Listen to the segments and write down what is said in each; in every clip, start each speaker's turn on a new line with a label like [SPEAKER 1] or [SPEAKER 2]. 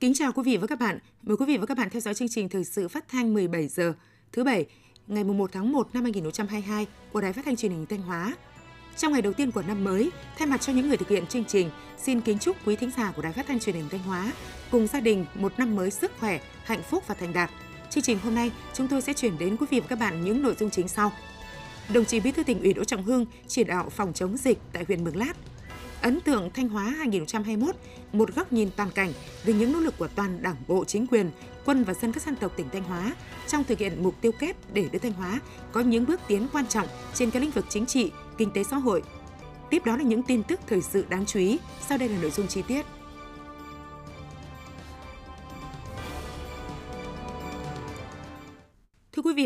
[SPEAKER 1] Kính chào quý vị và các bạn. Mời quý vị và các bạn theo dõi chương trình thời sự phát thanh 17 giờ thứ bảy ngày 1 tháng 1 năm 2022 của Đài Phát thanh Truyền hình Thanh Hóa. Trong ngày đầu tiên của năm mới, thay mặt cho những người thực hiện chương trình, xin kính chúc quý thính giả của Đài Phát thanh Truyền hình Thanh Hóa cùng gia đình một năm mới sức khỏe, hạnh phúc và thành đạt. Chương trình hôm nay, chúng tôi sẽ chuyển đến quý vị và các bạn những nội dung chính sau. Đồng chí Bí thư tỉnh ủy Đỗ Trọng Hưng chỉ đạo phòng chống dịch tại huyện Mường Lát Ấn tượng Thanh Hóa 2021, một góc nhìn toàn cảnh về những nỗ lực của toàn Đảng bộ, chính quyền, quân và dân các dân tộc tỉnh Thanh Hóa trong thực hiện mục tiêu kép để đưa Thanh Hóa có những bước tiến quan trọng trên các lĩnh vực chính trị, kinh tế xã hội. Tiếp đó là những tin tức thời sự đáng chú ý, sau đây là nội dung chi tiết.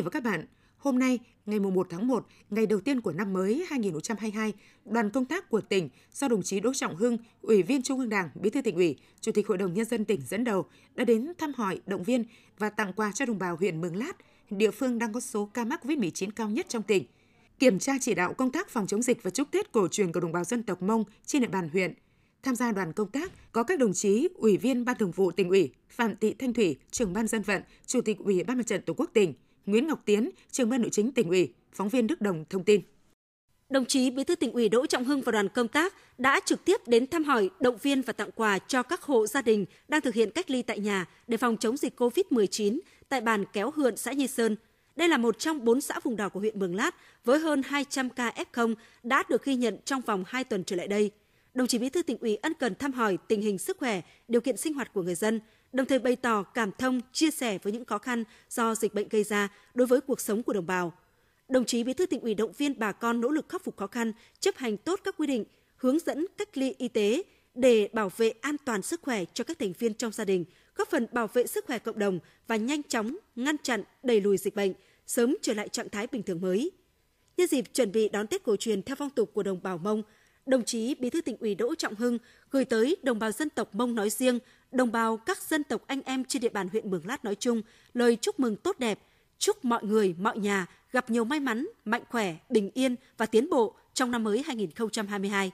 [SPEAKER 1] Và các bạn, Hôm nay, ngày 1 tháng 1, ngày đầu tiên của năm mới 2022, đoàn công tác của tỉnh do đồng chí Đỗ Trọng Hưng, Ủy viên Trung ương Đảng, Bí thư tỉnh ủy, Chủ tịch Hội đồng Nhân dân tỉnh dẫn đầu đã đến thăm hỏi, động viên và tặng quà cho đồng bào huyện Mường Lát, địa phương đang có số ca mắc COVID-19 cao nhất trong tỉnh. Kiểm tra chỉ đạo công tác phòng chống dịch và chúc Tết cổ truyền của đồng bào dân tộc Mông trên địa bàn huyện. Tham gia đoàn công tác có các đồng chí Ủy viên Ban Thường vụ tỉnh ủy, Phạm Thị Thanh Thủy, trưởng ban dân vận, Chủ tịch Ủy ban Mặt trận Tổ quốc tỉnh, Nguyễn Ngọc Tiến, trưởng ban nội chính tỉnh ủy, phóng viên Đức Đồng thông tin.
[SPEAKER 2] Đồng chí Bí thư tỉnh ủy Đỗ Trọng Hưng và đoàn công tác đã trực tiếp đến thăm hỏi, động viên và tặng quà cho các hộ gia đình đang thực hiện cách ly tại nhà để phòng chống dịch COVID-19 tại bản Kéo Hượn, xã Nhi Sơn. Đây là một trong bốn xã vùng đỏ của huyện Mường Lát với hơn 200 ca F0 đã được ghi nhận trong vòng 2 tuần trở lại đây. Đồng chí Bí thư tỉnh ủy ân cần thăm hỏi tình hình sức khỏe, điều kiện sinh hoạt của người dân, đồng thời bày tỏ cảm thông, chia sẻ với những khó khăn do dịch bệnh gây ra đối với cuộc sống của đồng bào. Đồng chí Bí thư tỉnh ủy động viên bà con nỗ lực khắc phục khó khăn, chấp hành tốt các quy định, hướng dẫn cách ly y tế để bảo vệ an toàn sức khỏe cho các thành viên trong gia đình, góp phần bảo vệ sức khỏe cộng đồng và nhanh chóng ngăn chặn đẩy lùi dịch bệnh, sớm trở lại trạng thái bình thường mới. Nhân dịp chuẩn bị đón Tết cổ truyền theo phong tục của đồng bào Mông, đồng chí Bí thư tỉnh ủy Đỗ Trọng Hưng gửi tới đồng bào dân tộc Mông nói riêng, đồng bào các dân tộc anh em trên địa bàn huyện Mường Lát nói chung lời chúc mừng tốt đẹp, chúc mọi người, mọi nhà gặp nhiều may mắn, mạnh khỏe, bình yên và tiến bộ trong năm mới 2022.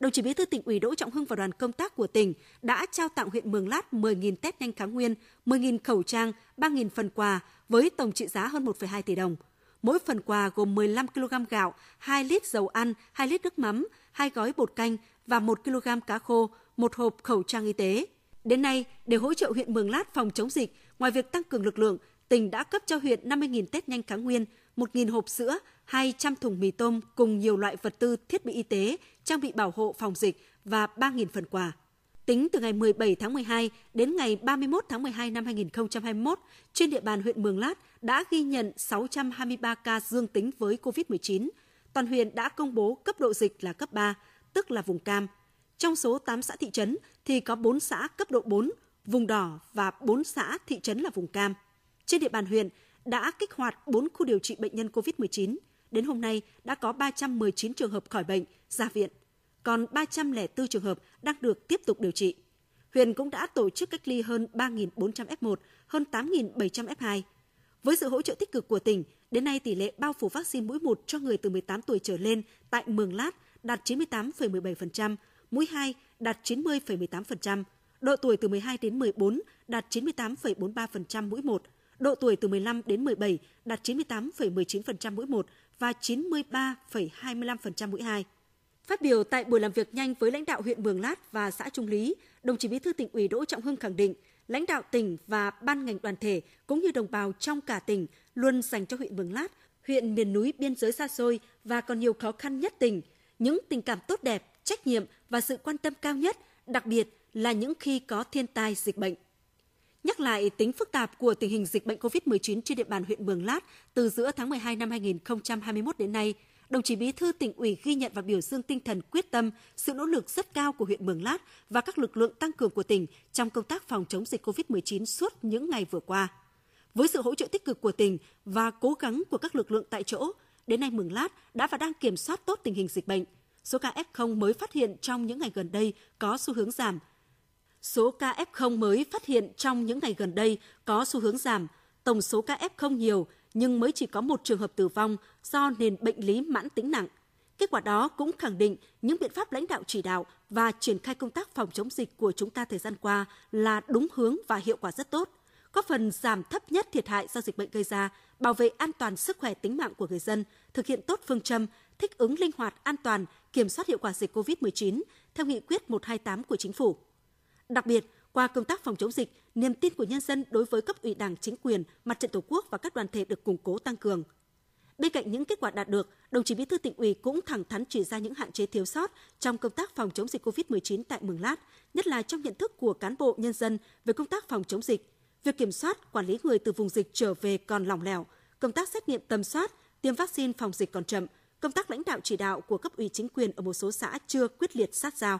[SPEAKER 2] Đồng chí Bí thư tỉnh ủy Đỗ Trọng Hưng và đoàn công tác của tỉnh đã trao tặng huyện Mường Lát 10.000 test nhanh kháng nguyên, 10.000 khẩu trang, 3.000 phần quà với tổng trị giá hơn 1,2 tỷ đồng. Mỗi phần quà gồm 15 kg gạo, 2 lít dầu ăn, 2 lít nước mắm, 2 gói bột canh và 1 kg cá khô, một hộp khẩu trang y tế. Đến nay, để hỗ trợ huyện Mường Lát phòng chống dịch, ngoài việc tăng cường lực lượng, tỉnh đã cấp cho huyện 50.000 test nhanh kháng nguyên, 1.000 hộp sữa, 200 thùng mì tôm cùng nhiều loại vật tư, thiết bị y tế, trang bị bảo hộ phòng dịch và 3.000 phần quà. Tính từ ngày 17 tháng 12 đến ngày 31 tháng 12 năm 2021, trên địa bàn huyện Mường Lát đã ghi nhận 623 ca dương tính với COVID-19. Toàn huyện đã công bố cấp độ dịch là cấp 3, tức là vùng cam. Trong số 8 xã thị trấn thì có 4 xã cấp độ 4, vùng đỏ và 4 xã thị trấn là vùng cam. Trên địa bàn huyện đã kích hoạt 4 khu điều trị bệnh nhân COVID-19. Đến hôm nay đã có 319 trường hợp khỏi bệnh, ra viện, còn 304 trường hợp đang được tiếp tục điều trị. Huyện cũng đã tổ chức cách ly hơn 3.400 F1, hơn 8.700 F2. Với sự hỗ trợ tích cực của tỉnh, đến nay tỷ lệ bao phủ vaccine mũi 1 cho người từ 18 tuổi trở lên tại Mường Lát đạt 98,17%, mũi 2 đạt 90,18%, độ tuổi từ 12 đến 14 đạt 98,43% mũi 1, độ tuổi từ 15 đến 17 đạt 98,19% mũi 1 và 93,25% mũi 2. Phát biểu tại buổi làm việc nhanh với lãnh đạo huyện Mường Lát và xã Trung Lý, đồng chí Bí thư tỉnh ủy Đỗ Trọng Hưng khẳng định, lãnh đạo tỉnh và ban ngành đoàn thể cũng như đồng bào trong cả tỉnh luôn dành cho huyện Mường Lát, huyện miền núi biên giới xa xôi và còn nhiều khó khăn nhất tỉnh, những tình cảm tốt đẹp, trách nhiệm và sự quan tâm cao nhất, đặc biệt là những khi có thiên tai dịch bệnh. Nhắc lại tính phức tạp của tình hình dịch bệnh COVID-19 trên địa bàn huyện Mường Lát từ giữa tháng 12 năm 2021 đến nay, đồng chí Bí thư tỉnh ủy ghi nhận và biểu dương tinh thần quyết tâm, sự nỗ lực rất cao của huyện Mường Lát và các lực lượng tăng cường của tỉnh trong công tác phòng chống dịch COVID-19 suốt những ngày vừa qua. Với sự hỗ trợ tích cực của tỉnh và cố gắng của các lực lượng tại chỗ, đến nay Mường Lát đã và đang kiểm soát tốt tình hình dịch bệnh. Số ca F0 mới phát hiện trong những ngày gần đây có xu hướng giảm. Số ca F0 mới phát hiện trong những ngày gần đây có xu hướng giảm, tổng số ca f0 nhiều nhưng mới chỉ có một trường hợp tử vong do nền bệnh lý mãn tính nặng. Kết quả đó cũng khẳng định những biện pháp lãnh đạo chỉ đạo và triển khai công tác phòng chống dịch của chúng ta thời gian qua là đúng hướng và hiệu quả rất tốt, góp phần giảm thấp nhất thiệt hại do dịch bệnh gây ra, bảo vệ an toàn sức khỏe tính mạng của người dân, thực hiện tốt phương châm thích ứng linh hoạt, an toàn, kiểm soát hiệu quả dịch COVID-19 theo nghị quyết 128 của chính phủ. Đặc biệt, qua công tác phòng chống dịch, niềm tin của nhân dân đối với cấp ủy Đảng, chính quyền, mặt trận Tổ quốc và các đoàn thể được củng cố tăng cường. Bên cạnh những kết quả đạt được, đồng chí Bí thư tỉnh ủy cũng thẳng thắn chỉ ra những hạn chế thiếu sót trong công tác phòng chống dịch COVID-19 tại Mường Lát, nhất là trong nhận thức của cán bộ nhân dân về công tác phòng chống dịch. Việc kiểm soát, quản lý người từ vùng dịch trở về còn lỏng lẻo, công tác xét nghiệm tầm soát, tiêm vaccine phòng dịch còn chậm, công tác lãnh đạo chỉ đạo của cấp ủy chính quyền ở một số xã chưa quyết liệt sát sao.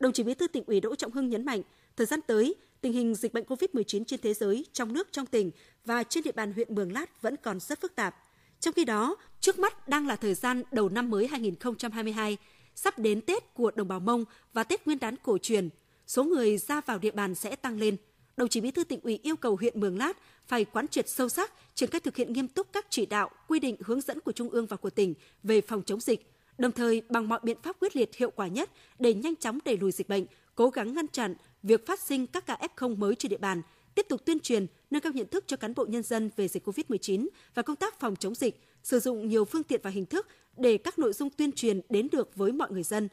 [SPEAKER 2] Đồng chí Bí thư tỉnh ủy Đỗ Trọng Hưng nhấn mạnh, thời gian tới, tình hình dịch bệnh COVID-19 trên thế giới, trong nước, trong tỉnh và trên địa bàn huyện Mường Lát vẫn còn rất phức tạp. Trong khi đó, trước mắt đang là thời gian đầu năm mới 2022, sắp đến Tết của đồng bào Mông và Tết Nguyên đán cổ truyền, số người ra vào địa bàn sẽ tăng lên. Đồng chí Bí thư tỉnh ủy yêu cầu huyện Mường Lát phải quán triệt sâu sắc, triển khai thực hiện nghiêm túc các chỉ đạo, quy định hướng dẫn của Trung ương và của tỉnh về phòng chống dịch, đồng thời bằng mọi biện pháp quyết liệt hiệu quả nhất để nhanh chóng đẩy lùi dịch bệnh, cố gắng ngăn chặn việc phát sinh các ca F0 mới trên địa bàn, tiếp tục tuyên truyền, nâng cao nhận thức cho cán bộ nhân dân về dịch COVID-19 và công tác phòng chống dịch, sử dụng nhiều phương tiện và hình thức để các nội dung tuyên truyền đến được với mọi người dân.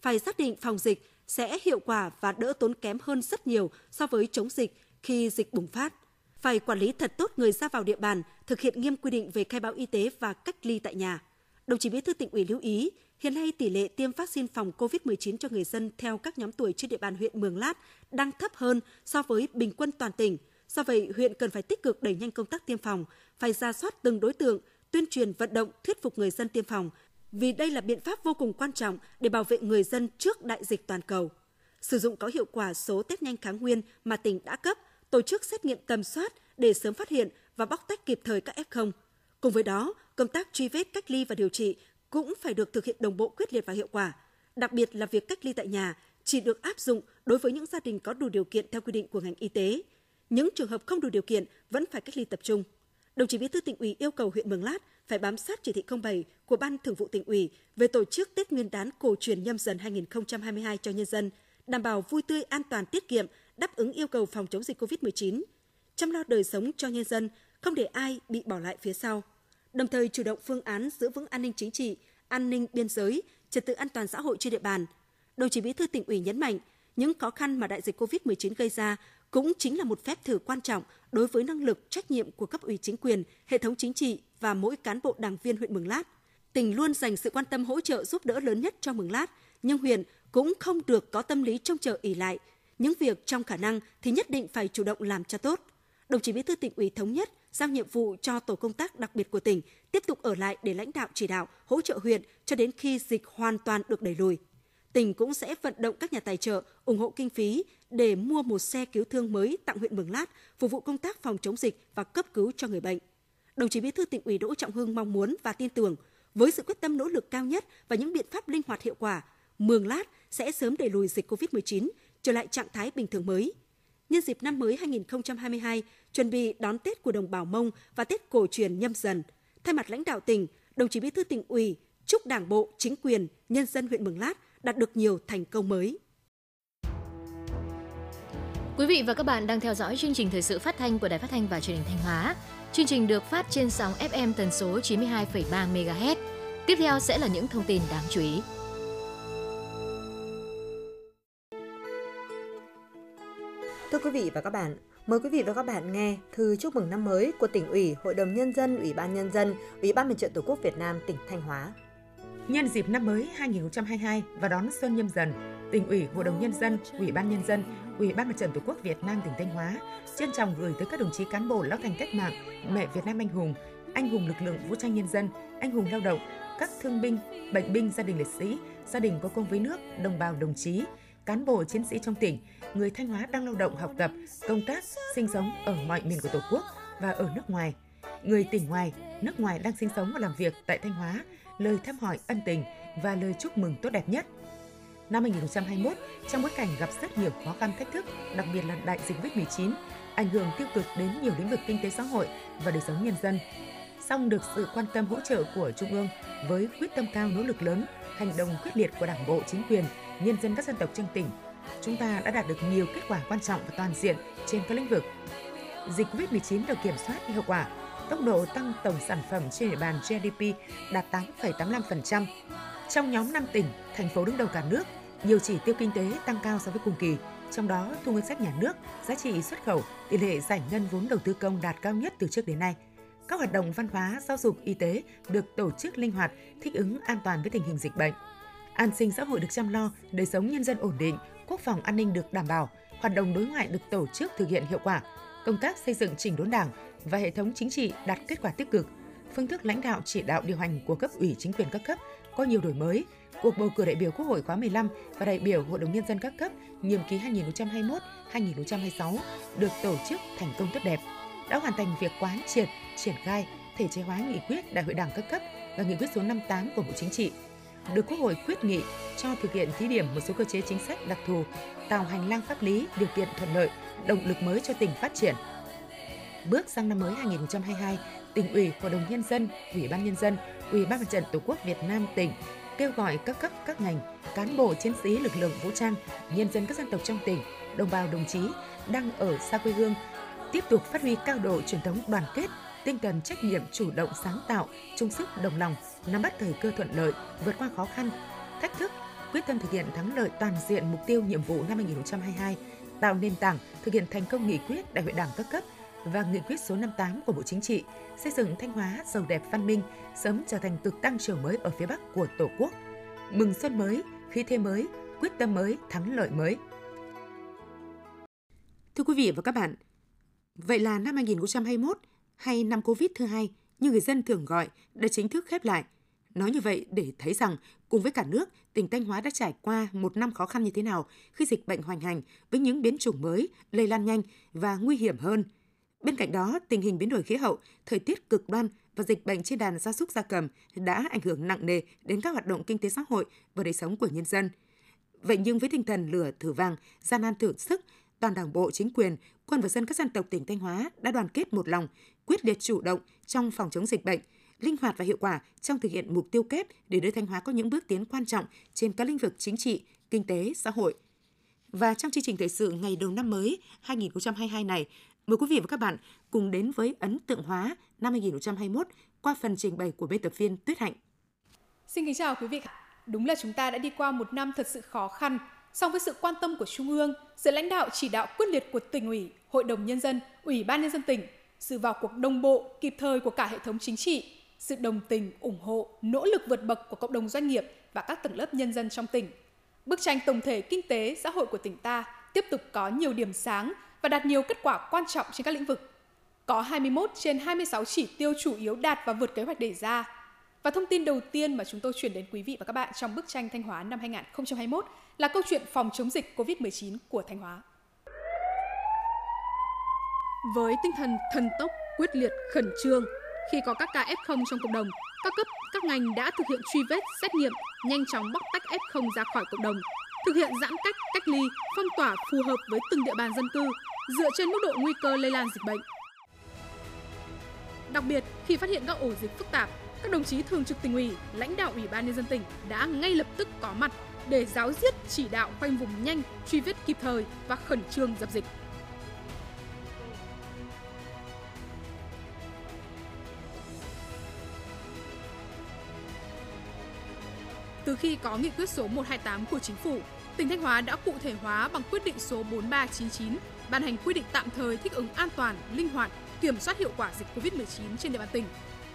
[SPEAKER 2] Phải xác định phòng dịch sẽ hiệu quả và đỡ tốn kém hơn rất nhiều so với chống dịch khi dịch bùng phát. Phải quản lý thật tốt người ra vào địa bàn, thực hiện nghiêm quy định về khai báo y tế và cách ly tại nhà. Đồng chí Bí thư tỉnh ủy lưu ý, hiện nay tỷ lệ tiêm vaccine phòng COVID-19 cho người dân theo các nhóm tuổi trên địa bàn huyện Mường Lát đang thấp hơn so với bình quân toàn tỉnh. Do vậy, huyện cần phải tích cực đẩy nhanh công tác tiêm phòng, phải ra soát từng đối tượng, tuyên truyền vận động thuyết phục người dân tiêm phòng, vì đây là biện pháp vô cùng quan trọng để bảo vệ người dân trước đại dịch toàn cầu. Sử dụng có hiệu quả số test nhanh kháng nguyên mà tỉnh đã cấp, tổ chức xét nghiệm tầm soát để sớm phát hiện và bóc tách kịp thời các F0. Cùng với đó, công tác truy vết, cách ly và điều trị cũng phải được thực hiện đồng bộ quyết liệt và hiệu quả. Đặc biệt là việc cách ly tại nhà chỉ được áp dụng đối với những gia đình có đủ điều kiện theo quy định của ngành y tế. Những trường hợp không đủ điều kiện vẫn phải cách ly tập trung. Đồng chí Bí thư tỉnh ủy yêu cầu huyện Mường Lát phải bám sát chỉ thị 07 của Ban Thường vụ tỉnh ủy về tổ chức Tết Nguyên đán cổ truyền nhâm dần 2022 cho nhân dân, đảm bảo vui tươi, an toàn, tiết kiệm, đáp ứng yêu cầu phòng chống dịch COVID-19, chăm lo đời sống cho nhân dân, không để ai bị bỏ lại phía sau. Đồng thời chủ động phương án giữ vững an ninh chính trị, an ninh biên giới, trật tự an toàn xã hội trên địa bàn. Đồng chí Bí thư tỉnh ủy nhấn mạnh, những khó khăn mà đại dịch COVID-19 gây ra cũng chính là một phép thử quan trọng đối với năng lực, trách nhiệm của cấp ủy chính quyền, hệ thống chính trị và mỗi cán bộ đảng viên huyện Mường Lát. Tỉnh luôn dành sự quan tâm hỗ trợ giúp đỡ lớn nhất cho Mường Lát, nhưng huyện cũng không được có tâm lý trông chờ ỉ lại. Những việc trong khả năng thì nhất định phải chủ động làm cho tốt. Đồng chí Bí thư tỉnh ủy thống nhất giao nhiệm vụ cho tổ công tác đặc biệt của tỉnh tiếp tục ở lại để lãnh đạo chỉ đạo, hỗ trợ huyện cho đến khi dịch hoàn toàn được đẩy lùi. Tỉnh cũng sẽ vận động các nhà tài trợ ủng hộ kinh phí để mua một xe cứu thương mới tặng huyện Mường Lát phục vụ công tác phòng chống dịch và cấp cứu cho người bệnh. Đồng chí Bí thư tỉnh ủy Đỗ Trọng Hưng mong muốn và tin tưởng với sự quyết tâm nỗ lực cao nhất và những biện pháp linh hoạt hiệu quả, Mường Lát sẽ sớm đẩy lùi dịch COVID-19 trở lại trạng thái bình thường mới. Nhân dịp năm mới 2022, chuẩn bị đón Tết của đồng bào Mông và Tết cổ truyền nhâm dần, thay mặt lãnh đạo tỉnh, đồng chí Bí thư tỉnh ủy chúc Đảng bộ, chính quyền, nhân dân huyện Mường Lát đạt được nhiều thành công mới.
[SPEAKER 3] Quý vị và các bạn đang theo dõi chương trình thời sự phát thanh của Đài Phát thanh và Truyền hình Thanh Hóa. Chương trình được phát trên sóng FM tần số 92,3 MHz. Tiếp theo sẽ là những thông tin đáng chú ý.
[SPEAKER 4] Thưa quý vị và các bạn, mời quý vị và các bạn nghe thư chúc mừng năm mới của tỉnh ủy, Hội đồng Nhân dân, Ủy ban Nhân dân, Ủy ban Mặt trận Tổ quốc Việt Nam tỉnh Thanh Hóa.
[SPEAKER 1] Nhân dịp năm mới 2022 và đón xuân nhâm dần, tỉnh ủy, Hội đồng Nhân dân, Ủy ban Nhân dân, Ủy ban Mặt trận Tổ quốc Việt Nam tỉnh Thanh Hóa trân trọng gửi tới các đồng chí cán bộ lão thành cách mạng, mẹ Việt Nam anh hùng, anh hùng lực lượng vũ trang nhân dân, anh hùng lao động, các thương binh, bệnh binh gia đình liệt sĩ, gia đình có công với nước, đồng bào đồng chí, cán bộ chiến sĩ trong tỉnh, người Thanh Hóa đang lao động học tập, công tác, sinh sống ở mọi miền của Tổ quốc và ở nước ngoài. Người tỉnh ngoài, nước ngoài đang sinh sống và làm việc tại Thanh Hóa, lời thăm hỏi ân tình và lời chúc mừng tốt đẹp nhất. Năm 2021, trong bối cảnh gặp rất nhiều khó khăn thách thức, đặc biệt là đại dịch Covid-19, ảnh hưởng tiêu cực đến nhiều lĩnh vực kinh tế xã hội và đời sống nhân dân. Song được sự quan tâm hỗ trợ của Trung ương với quyết tâm cao nỗ lực lớn, hành động quyết liệt của Đảng bộ, chính quyền, nhân dân các dân tộc trong tỉnh, chúng ta đã đạt được nhiều kết quả quan trọng và toàn diện trên các lĩnh vực. Dịch COVID-19 được kiểm soát hiệu quả, tốc độ tăng tổng sản phẩm trên địa bàn GDP đạt 8,85%. Trong nhóm 5 tỉnh, thành phố đứng đầu cả nước, nhiều chỉ tiêu kinh tế tăng cao so với cùng kỳ, trong đó thu ngân sách nhà nước, giá trị xuất khẩu, tỷ lệ giải ngân vốn đầu tư công đạt cao nhất từ trước đến nay. Các hoạt động văn hóa, giáo dục, y tế được tổ chức linh hoạt, thích ứng an toàn với tình hình dịch bệnh. An sinh xã hội được chăm lo, đời sống nhân dân ổn định, quốc phòng an ninh được đảm bảo, hoạt động đối ngoại được tổ chức thực hiện hiệu quả, công tác xây dựng chỉnh đốn đảng và hệ thống chính trị đạt kết quả tích cực, phương thức lãnh đạo chỉ đạo điều hành của cấp ủy chính quyền các cấp có nhiều đổi mới, cuộc bầu cử đại biểu Quốc hội khóa 15 và đại biểu Hội đồng Nhân dân các cấp nhiệm kỳ 2021-2026 được tổ chức thành công tốt đẹp, đã hoàn thành việc quán triệt, triển khai, thể chế hóa nghị quyết Đại hội Đảng các cấp và nghị quyết số 58 của Bộ Chính trị, được Quốc hội quyết nghị cho thực hiện thí điểm một số cơ chế chính sách đặc thù, tạo hành lang pháp lý, điều kiện thuận lợi, động lực mới cho tỉnh phát triển. Bước sang năm mới 2022, tỉnh ủy, hội đồng nhân dân, ủy ban nhân dân, ủy ban mặt trận tổ quốc Việt Nam tỉnh kêu gọi các cấp các ngành, cán bộ chiến sĩ lực lượng vũ trang, nhân dân các dân tộc trong tỉnh, đồng bào đồng chí đang ở xa quê hương tiếp tục phát huy cao độ truyền thống đoàn kết, tinh thần trách nhiệm chủ động sáng tạo, chung sức đồng lòng, nắm bắt thời cơ thuận lợi, vượt qua khó khăn, thách thức, quyết tâm thực hiện thắng lợi toàn diện mục tiêu nhiệm vụ năm 2022, tạo nền tảng thực hiện thành công nghị quyết Đại hội Đảng các cấp và nghị quyết số 58 của Bộ Chính trị, xây dựng Thanh Hóa giàu đẹp văn minh, sớm trở thành cực tăng trưởng mới ở phía Bắc của Tổ quốc. Mừng xuân mới, khí thế mới, quyết tâm mới, thắng lợi mới. Thưa quý vị và các bạn, vậy là năm 2021 hay năm Covid thứ hai như người dân thường gọi đã chính thức khép lại. Nói như vậy để thấy rằng cùng với cả nước, tỉnh Thanh Hóa đã trải qua một năm khó khăn như thế nào khi dịch bệnh hoành hành với những biến chủng mới, lây lan nhanh và nguy hiểm hơn. Bên cạnh đó, tình hình biến đổi khí hậu, thời tiết cực đoan và dịch bệnh trên đàn gia súc gia cầm đã ảnh hưởng nặng nề đến các hoạt động kinh tế xã hội và đời sống của nhân dân. Vậy nhưng với tinh thần lửa thử vàng, gian nan thử sức, toàn đảng bộ, chính quyền, quân và dân các dân tộc tỉnh Thanh Hóa đã đoàn kết một lòng, quyết liệt chủ động trong phòng chống dịch bệnh, linh hoạt và hiệu quả trong thực hiện mục tiêu kép để đưa Thanh Hóa có những bước tiến quan trọng trên các lĩnh vực chính trị, kinh tế, xã hội. Và trong chương trình thời sự ngày đầu năm mới 2022 này, mời quý vị và các bạn cùng đến với ấn tượng hóa năm 2021 qua phần trình bày của biên tập viên Tuyết Hạnh.
[SPEAKER 5] Xin kính chào quý vị. Đúng là chúng ta đã đi qua một năm thật sự khó khăn, song với sự quan tâm của Trung ương, sự lãnh đạo chỉ đạo quyết liệt của tỉnh ủy, Hội đồng Nhân dân, Ủy ban Nhân dân tỉnh, sự vào cuộc đồng bộ, kịp thời của cả hệ thống chính trị, sự đồng tình, ủng hộ, nỗ lực vượt bậc của cộng đồng doanh nghiệp và các tầng lớp nhân dân trong tỉnh. Bức tranh tổng thể kinh tế, xã hội của tỉnh ta tiếp tục có nhiều điểm sáng và đạt nhiều kết quả quan trọng trên các lĩnh vực. Có 21 trên 26 chỉ tiêu chủ yếu đạt và vượt kế hoạch đề ra. Và thông tin đầu tiên mà chúng tôi chuyển đến quý vị và các bạn trong bức tranh Thanh Hóa năm 2021 là câu chuyện phòng chống dịch COVID-19 của Thanh Hóa. Với tinh thần thần tốc, quyết liệt, khẩn trương, khi có các ca F0 trong cộng đồng, các cấp, các ngành đã thực hiện truy vết, xét nghiệm, nhanh chóng bóc tách F0 ra khỏi cộng đồng, thực hiện giãn cách, cách ly, phong tỏa phù hợp với từng địa bàn dân cư, dựa trên mức độ nguy cơ lây lan dịch bệnh. Đặc biệt, khi phát hiện các ổ dịch phức tạp, các đồng chí thường trực tỉnh ủy, lãnh đạo ủy ban nhân dân tỉnh đã ngay lập tức có mặt để giáo diết chỉ đạo khoanh vùng nhanh, truy vết kịp thời và khẩn trương dập dịch. Từ khi có nghị quyết số 128 của chính phủ, tỉnh Thanh Hóa đã cụ thể hóa bằng quyết định số 4399 ban hành quy định tạm thời thích ứng an toàn, linh hoạt, kiểm soát hiệu quả dịch COVID-19 trên địa bàn tỉnh.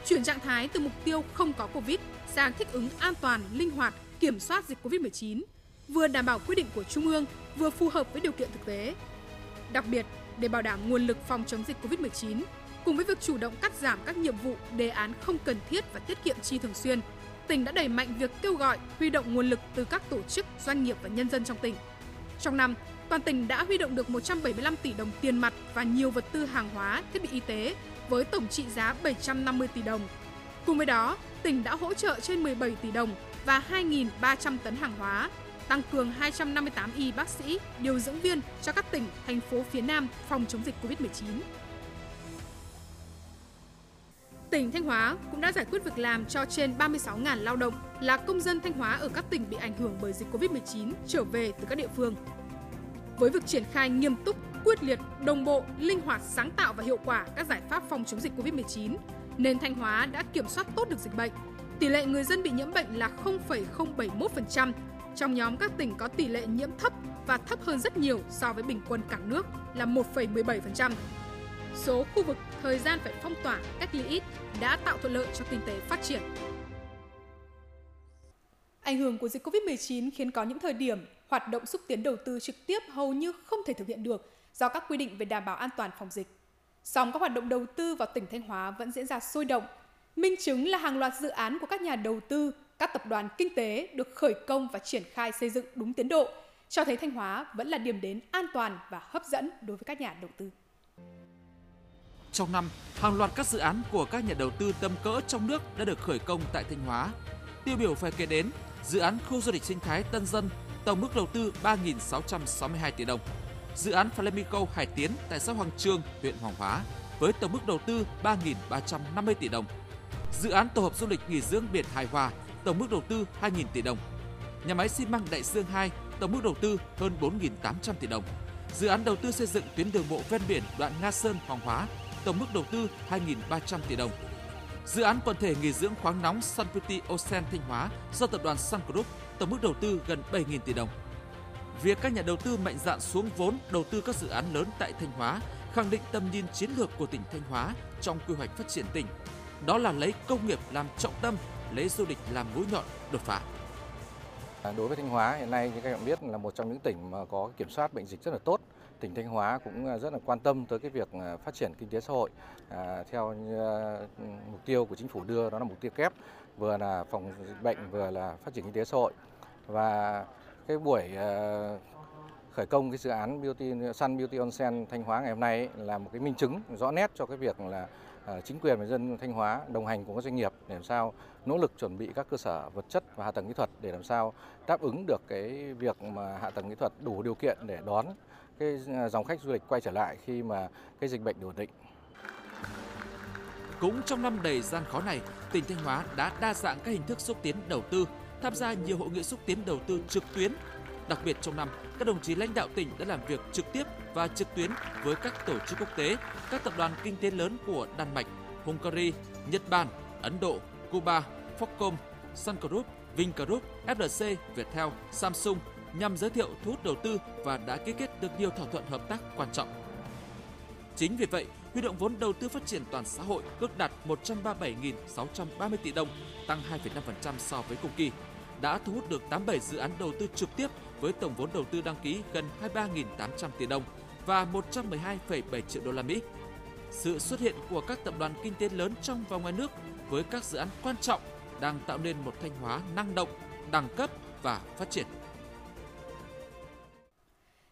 [SPEAKER 5] Chuyển trạng thái từ mục tiêu không có Covid sang thích ứng an toàn, linh hoạt, kiểm soát dịch COVID-19, vừa đảm bảo quy định của Trung ương, vừa phù hợp với điều kiện thực tế. Đặc biệt, để bảo đảm nguồn lực phòng chống dịch COVID-19, cùng với việc chủ động cắt giảm các nhiệm vụ, đề án không cần thiết và tiết kiệm chi thường xuyên, tỉnh đã đẩy mạnh việc kêu gọi huy động nguồn lực từ các tổ chức, doanh nghiệp và nhân dân trong tỉnh. Trong năm, toàn tỉnh đã huy động được 175 tỷ đồng tiền mặt và nhiều vật tư hàng hóa, thiết bị y tế với tổng trị giá 750 tỷ đồng. Cùng với đó, tỉnh đã hỗ trợ trên 17 tỷ đồng và 2.300 tấn hàng hóa, tăng cường 258 y bác sĩ, điều dưỡng viên cho các tỉnh, thành phố phía Nam phòng chống dịch COVID-19. Tỉnh Thanh Hóa cũng đã giải quyết việc làm cho trên 36.000 lao động là công dân Thanh Hóa ở các tỉnh bị ảnh hưởng bởi dịch COVID-19 trở về từ các địa phương. Với việc triển khai nghiêm túc, quyết liệt, đồng bộ, linh hoạt, sáng tạo và hiệu quả các giải pháp phòng chống dịch COVID-19, nên Thanh Hóa đã kiểm soát tốt được dịch bệnh. Tỷ lệ người dân bị nhiễm bệnh là 0,071%, trong nhóm các tỉnh có tỷ lệ nhiễm thấp và thấp hơn rất nhiều so với bình quân cả nước là 1,17%. Số khu vực thời gian phải phong tỏa, cách ly ít đã tạo thuận lợi cho kinh tế phát triển. Ảnh hưởng của dịch COVID-19 khiến có những thời điểm hoạt động xúc tiến đầu tư trực tiếp hầu như không thể thực hiện được do các quy định về đảm bảo an toàn phòng dịch. Song các hoạt động đầu tư vào tỉnh Thanh Hóa vẫn diễn ra sôi động. Minh chứng là hàng loạt dự án của các nhà đầu tư, các tập đoàn kinh tế được khởi công và triển khai xây dựng đúng tiến độ, cho thấy Thanh Hóa vẫn là điểm đến an toàn và hấp dẫn đối với các nhà đầu tư.
[SPEAKER 6] Trong năm, hàng loạt các dự án của các nhà đầu tư tầm cỡ trong nước đã được khởi công tại Thanh Hóa. Tiêu biểu phải kể đến dự án khu du lịch sinh thái Tân Dân, tổng mức đầu tư 3.662 tỷ đồng. Dự án Flamingo Hải Tiến tại xã Hoàng Trương, huyện Hoàng Hóa với tổng mức đầu tư 3.350 tỷ đồng. Dự án tổ hợp du lịch nghỉ dưỡng biển Hải Hòa, tổng mức đầu tư 2.000 tỷ đồng. Nhà máy xi măng Đại Dương 2, tổng mức đầu tư hơn 4.800 tỷ đồng. Dự án đầu tư xây dựng tuyến đường bộ ven biển đoạn Nga Sơn Hoàng Hóa, tổng mức đầu tư 2.300 tỷ đồng. Dự án quần thể nghỉ dưỡng khoáng nóng Sun Beauty Ocean Thanh Hóa do tập đoàn Sun Group, tổng mức đầu tư gần 7.000 tỷ đồng. Việc các nhà đầu tư mạnh dạn xuống vốn đầu tư các dự án lớn tại Thanh Hóa khẳng định tầm nhìn chiến lược của tỉnh Thanh Hóa trong quy hoạch phát triển tỉnh. Đó là lấy công nghiệp làm trọng tâm, lấy du lịch làm mũi nhọn đột phá.
[SPEAKER 7] À, đối với Thanh Hóa hiện nay như các bạn biết là một trong những tỉnh mà có kiểm soát bệnh dịch rất là tốt. Tỉnh Thanh Hóa cũng à, rất là quan tâm tới cái việc à, phát triển kinh tế xã hội à, theo mục tiêu của chính phủ đưa đó là mục tiêu kép vừa là phòng dịch bệnh vừa là phát triển kinh tế xã hội và cái buổi ờ, khởi công cái dự án Beauty Sun Beauty Onsen Thanh Hóa ngày hôm nay ấy, là một cái minh chứng rõ nét cho cái việc là ờ, chính quyền và dân Thanh Hóa đồng hành cùng các doanh nghiệp để làm sao nỗ lực chuẩn bị các cơ sở vật chất và hạ tầng kỹ thuật để làm sao đáp ứng được cái việc mà hạ tầng kỹ thuật đủ điều kiện để đón cái ờ, dòng khách du lịch quay trở lại khi mà cái dịch bệnh ổn định.
[SPEAKER 6] Cũng trong năm đầy gian khó này, tỉnh Thanh Hóa đã đa dạng các hình thức xúc tiến đầu tư, tham gia nhiều hội nghị xúc tiến đầu tư trực tuyến. Đặc biệt trong năm, các đồng chí lãnh đạo tỉnh đã làm việc trực tiếp và trực tuyến với các tổ chức quốc tế, các tập đoàn kinh tế lớn của Đan Mạch, Hungary, Nhật Bản, Ấn Độ, Cuba, Foxcom, Sun Group, Vingroup, FLC, Viettel, Samsung nhằm giới thiệu thu hút đầu tư và đã ký kết được nhiều thỏa thuận hợp tác quan trọng. Chính vì vậy, huy động vốn đầu tư phát triển toàn xã hội ước đạt 137.630 tỷ đồng, tăng 2,5% so với cùng kỳ, đã thu hút được 87 dự án đầu tư trực tiếp với tổng vốn đầu tư đăng ký gần 23.800 tỷ đồng và 112,7 triệu đô la Mỹ. Sự xuất hiện của các tập đoàn kinh tế lớn trong và ngoài nước với các dự án quan trọng đang tạo nên một Thanh Hóa năng động, đẳng cấp và phát triển.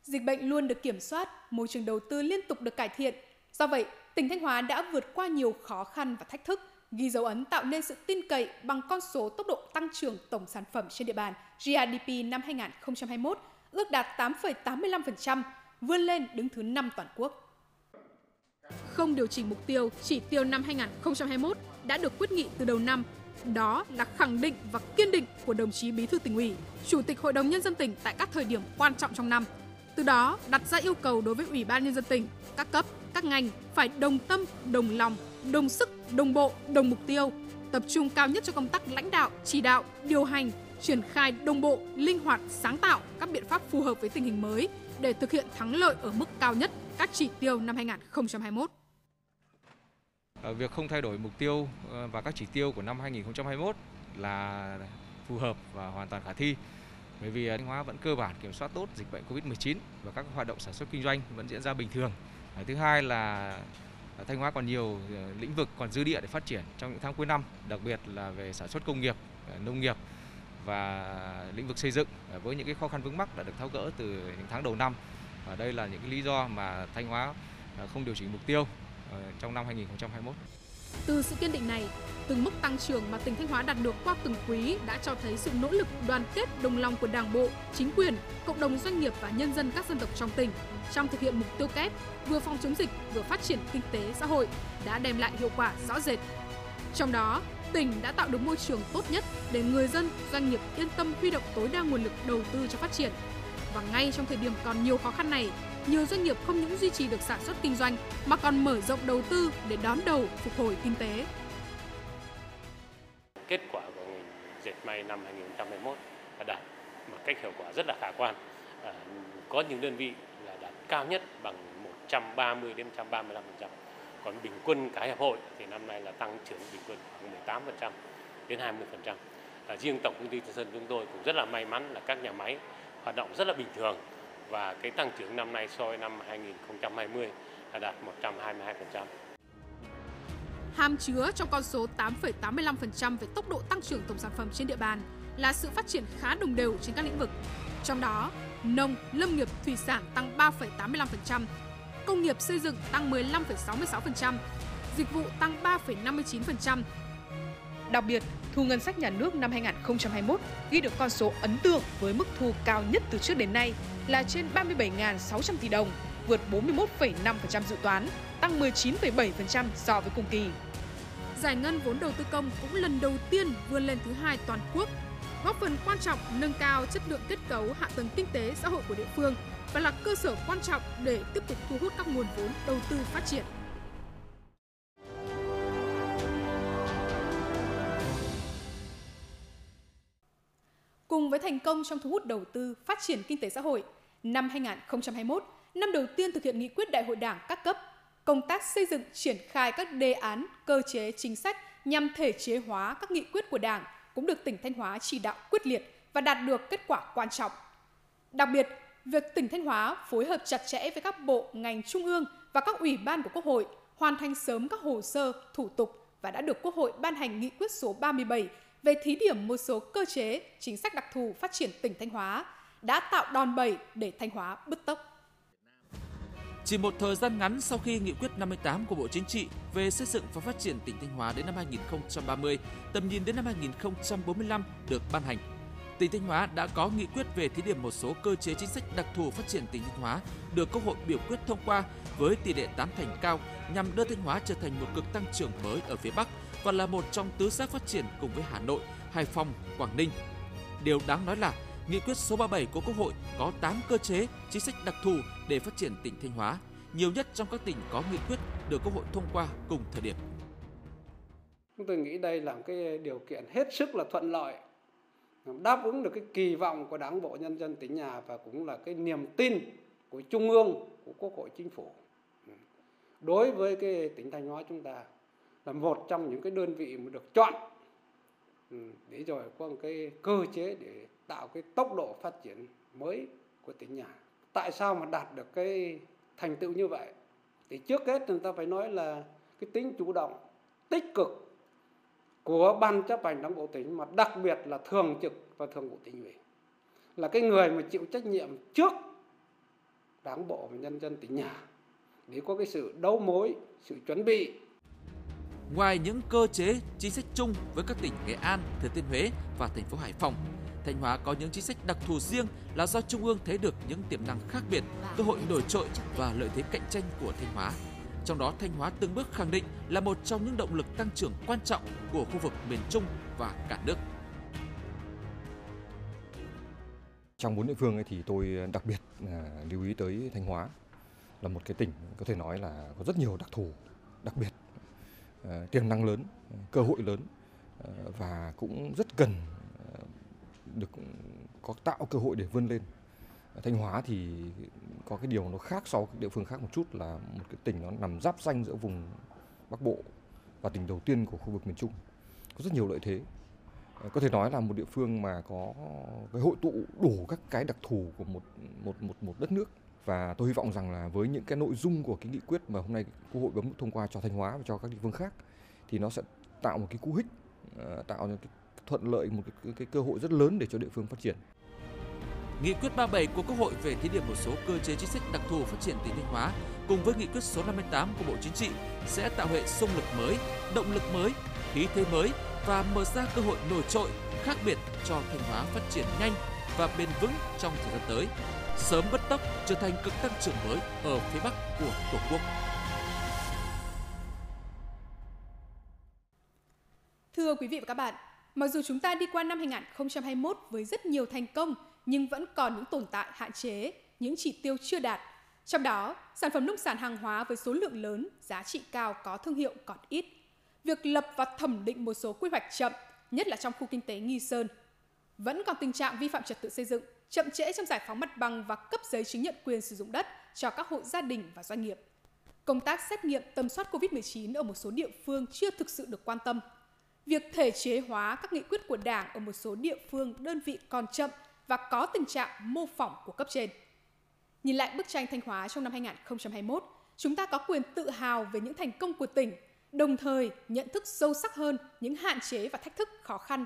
[SPEAKER 5] Dịch bệnh luôn được kiểm soát, môi trường đầu tư liên tục được cải thiện. Do vậy, tỉnh Thanh Hóa đã vượt qua nhiều khó khăn và thách thức, ghi dấu ấn tạo nên sự tin cậy bằng con số tốc độ tăng trưởng tổng sản phẩm trên địa bàn GRDP năm 2021 ước đạt 8,85%, vươn lên đứng thứ 5 toàn quốc. Không điều chỉnh mục tiêu, chỉ tiêu năm 2021 đã được quyết nghị từ đầu năm. Đó là khẳng định và kiên định của đồng chí Bí thư tỉnh ủy, Chủ tịch Hội đồng Nhân dân tỉnh tại các thời điểm quan trọng trong năm. Từ đó đặt ra yêu cầu đối với Ủy ban Nhân dân tỉnh, các cấp, các ngành phải đồng tâm, đồng lòng, đồng sức, đồng bộ, đồng mục tiêu, tập trung cao nhất cho công tác lãnh đạo, chỉ đạo, điều hành, triển khai đồng bộ, linh hoạt, sáng tạo các biện pháp phù hợp với tình hình mới để thực hiện thắng lợi ở mức cao nhất các chỉ tiêu năm 2021.
[SPEAKER 8] Ờ, việc không thay đổi mục tiêu ờ, và các chỉ tiêu của năm 2021 là phù hợp và hoàn toàn khả thi. Bởi vì ờ, Thanh Hóa vẫn cơ bản kiểm soát tốt dịch bệnh Covid-19 và các hoạt động sản xuất kinh doanh vẫn diễn ra bình thường. Thứ hai là à, Thanh Hóa còn nhiều à, lĩnh vực còn dư địa để phát triển trong những tháng cuối năm, đặc biệt là về sản xuất công nghiệp, à, nông nghiệp và lĩnh vực xây dựng với những cái khó khăn vướng mắc đã được tháo gỡ từ những tháng đầu năm. Và đây là những cái lý do mà Thanh Hóa không điều chỉnh mục tiêu ờ, trong năm 2021.
[SPEAKER 5] Từ sự kiên định này, từng mức tăng trưởng mà tỉnh Thanh Hóa đạt được qua từng quý đã cho thấy sự nỗ lực đoàn kết đồng lòng của Đảng bộ, chính quyền, cộng đồng doanh nghiệp và nhân dân các dân tộc trong tỉnh trong thực hiện mục tiêu kép vừa phòng chống dịch vừa phát triển kinh tế xã hội đã đem lại hiệu quả rõ rệt. Trong đó, tỉnh đã tạo được môi trường tốt nhất để người dân, doanh nghiệp yên tâm huy động tối đa nguồn lực đầu tư cho phát triển. Và ngay trong thời điểm còn nhiều khó khăn này, nhiều doanh nghiệp không những duy trì được sản xuất kinh doanh mà còn mở rộng đầu tư để đón đầu phục hồi kinh tế.
[SPEAKER 9] Kết quả của ngành dệt may năm 2021 là đạt một cách hiệu quả rất là khả quan. À, có những đơn vị là đạt cao nhất bằng 130 đến 135%. Còn bình quân cả hiệp hội thì năm nay là tăng trưởng bình quân khoảng 18% đến 20%. À, riêng tổng công ty Tân Sơn chúng tôi cũng rất là may mắn là các nhà máy hoạt động rất là bình thường và cái tăng trưởng năm nay so với năm 2020 là đạt 122%.
[SPEAKER 5] Hàm chứa trong con số 8,85% về tốc độ tăng trưởng tổng sản phẩm trên địa bàn là sự phát triển khá đồng đều trên các lĩnh vực. Trong đó, nông, lâm nghiệp, thủy sản tăng 3,85%, công nghiệp xây dựng tăng 15,66%, dịch vụ tăng 3,59%.
[SPEAKER 10] Đặc biệt, thu ngân sách nhà nước năm 2021 ghi được con số ấn tượng với mức thu cao nhất từ trước đến nay là trên 37.600 tỷ đồng, vượt 41,5% dự toán, tăng 19,7% so với cùng kỳ.
[SPEAKER 5] Giải ngân vốn đầu tư công cũng lần đầu tiên vươn lên thứ hai toàn quốc, góp phần quan trọng nâng cao chất lượng kết cấu hạ tầng kinh tế xã hội của địa phương và là cơ sở quan trọng để tiếp tục thu hút các nguồn vốn đầu tư phát triển. Với thành công trong thu hút đầu tư, phát triển kinh tế xã hội, năm 2021, năm đầu tiên thực hiện nghị quyết đại hội đảng các cấp, công tác xây dựng triển khai các đề án, cơ chế chính sách nhằm thể chế hóa các nghị quyết của Đảng cũng được tỉnh Thanh Hóa chỉ đạo quyết liệt và đạt được kết quả quan trọng. Đặc biệt, việc tỉnh Thanh Hóa phối hợp chặt chẽ với các bộ, ngành trung ương và các ủy ban của Quốc hội hoàn thành sớm các hồ sơ, thủ tục và đã được Quốc hội ban hành nghị quyết số 37 về thí điểm một số cơ chế, chính sách đặc thù phát triển tỉnh Thanh Hóa đã tạo đòn bẩy để Thanh Hóa bứt tốc.
[SPEAKER 6] Chỉ một thời gian ngắn sau khi nghị quyết 58 của Bộ Chính trị về xây dựng và phát triển tỉnh Thanh Hóa đến năm 2030, tầm nhìn đến năm 2045 được ban hành, tỉnh Thanh Hóa đã có nghị quyết về thí điểm một số cơ chế chính sách đặc thù phát triển tỉnh Thanh Hóa được Quốc hội biểu quyết thông qua với tỷ lệ tán thành cao nhằm đưa Thanh Hóa trở thành một cực tăng trưởng mới ở phía Bắc và là một trong tứ giác phát triển cùng với Hà Nội, Hải Phòng, Quảng Ninh. Điều đáng nói là Nghị quyết số 37 của Quốc hội có 8 cơ chế, chính sách đặc thù để phát triển tỉnh Thanh Hóa, nhiều nhất trong các tỉnh có nghị quyết được Quốc hội thông qua cùng thời điểm.
[SPEAKER 11] Chúng tôi nghĩ đây là một cái điều kiện hết sức là thuận lợi, đáp ứng được cái kỳ vọng của Đảng bộ nhân dân tỉnh nhà và cũng là cái niềm tin của Trung ương, của Quốc hội Chính phủ ừ. đối với cái tỉnh Thanh Hóa chúng ta là một trong những cái đơn vị mà được chọn ừ, để rồi có một cái cơ chế để tạo cái tốc độ phát triển mới của tỉnh nhà. Tại sao mà đạt được cái thành tựu như vậy? Thì trước hết chúng ta phải nói là cái tính chủ động, tích cực của ban chấp hành đảng bộ tỉnh mà đặc biệt là thường trực và thường vụ tỉnh ủy. Là cái người mà chịu trách nhiệm trước đảng bộ và nhân dân tỉnh nhà. Để có cái sự đấu mối, sự chuẩn bị.
[SPEAKER 6] Ngoài những cơ chế, chính sách chung với các tỉnh Nghệ An, Thừa Thiên Huế và thành phố Hải Phòng, Thanh Hóa có những chính sách đặc thù riêng là do Trung ương thấy được những tiềm năng khác biệt, cơ hội nổi trội và lợi thế cạnh tranh của Thanh Hóa. Trong đó, Thanh Hóa từng bước khẳng định là một trong những động lực tăng trưởng quan trọng của khu vực miền Trung và cả nước.
[SPEAKER 12] Trong bốn địa phương ấy thì tôi đặc biệt à, lưu ý tới Thanh Hóa là một cái tỉnh có thể nói là có rất nhiều đặc thù, đặc biệt à, tiềm năng lớn, cơ hội lớn à, và cũng rất cần được có tạo cơ hội để vươn lên. Thanh Hóa thì có cái điều nó khác so với địa phương khác một chút là một cái tỉnh nó nằm giáp danh giữa vùng Bắc Bộ và tỉnh đầu tiên của khu vực miền Trung. Có rất nhiều lợi thế. Ờ, có thể nói là một địa phương mà có cái hội tụ đủ các cái đặc thù của một một một một đất nước và tôi hy vọng rằng là với những cái nội dung của cái nghị quyết mà hôm nay Quốc hội bấm thông qua cho Thanh Hóa và cho các địa phương khác thì nó sẽ tạo một cái cú hích ờ, tạo những cái thuận lợi một cái, cái cơ hội rất lớn để cho địa phương phát triển.
[SPEAKER 6] Nghị quyết 37 của Quốc hội về thí điểm một số cơ chế chính sách đặc thù phát triển tỉnh Thanh Hóa cùng với nghị quyết số 58 của Bộ Chính trị sẽ tạo hệ xung lực mới, động lực mới, khí thế mới và mở ra cơ hội nổi trội khác biệt cho Thanh Hóa phát triển nhanh và bền vững trong thời gian tới, sớm bứt tốc trở thành cực tăng trưởng mới ở phía Bắc của Tổ quốc.
[SPEAKER 5] Thưa quý vị và các bạn, mặc dù chúng ta đi qua năm 2021 với rất nhiều thành công nhưng vẫn còn những tồn tại hạn chế, những chỉ tiêu chưa đạt. Trong đó, sản phẩm nông sản hàng hóa với số lượng lớn, giá trị cao có thương hiệu còn ít. Việc lập và thẩm định một số quy hoạch chậm, nhất là trong khu kinh tế Nghi Sơn. Vẫn còn tình trạng vi phạm trật tự xây dựng, chậm trễ trong giải phóng mặt bằng và cấp giấy chứng nhận quyền sử dụng đất cho các hộ gia đình và doanh nghiệp. Công tác xét nghiệm tầm soát COVID-19 ở một số địa phương chưa thực sự được quan tâm. Việc thể chế hóa các nghị quyết của Đảng ở một số địa phương, đơn vị còn chậm và có tình trạng mô phỏng của cấp trên. Nhìn lại bức tranh Thanh Hóa trong năm 2021, chúng ta có quyền tự hào về những thành công của tỉnh, đồng thời nhận thức sâu sắc hơn những hạn chế và thách thức khó khăn.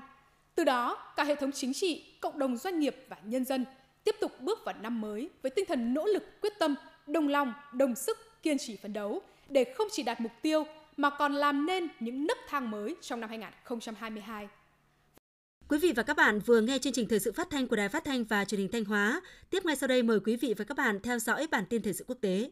[SPEAKER 5] Từ đó, cả hệ thống chính trị, cộng đồng doanh nghiệp và nhân dân tiếp tục bước vào năm mới với tinh thần nỗ lực quyết tâm, đồng lòng, đồng sức, kiên trì phấn đấu để không chỉ đạt mục tiêu mà còn làm nên những nấc thang mới trong năm 2022.
[SPEAKER 2] Quý vị và các bạn vừa nghe chương trình thời sự phát thanh của Đài Phát thanh và Truyền hình Thanh Hóa. Tiếp ngay sau đây mời quý vị và các bạn theo dõi bản tin thời sự quốc tế.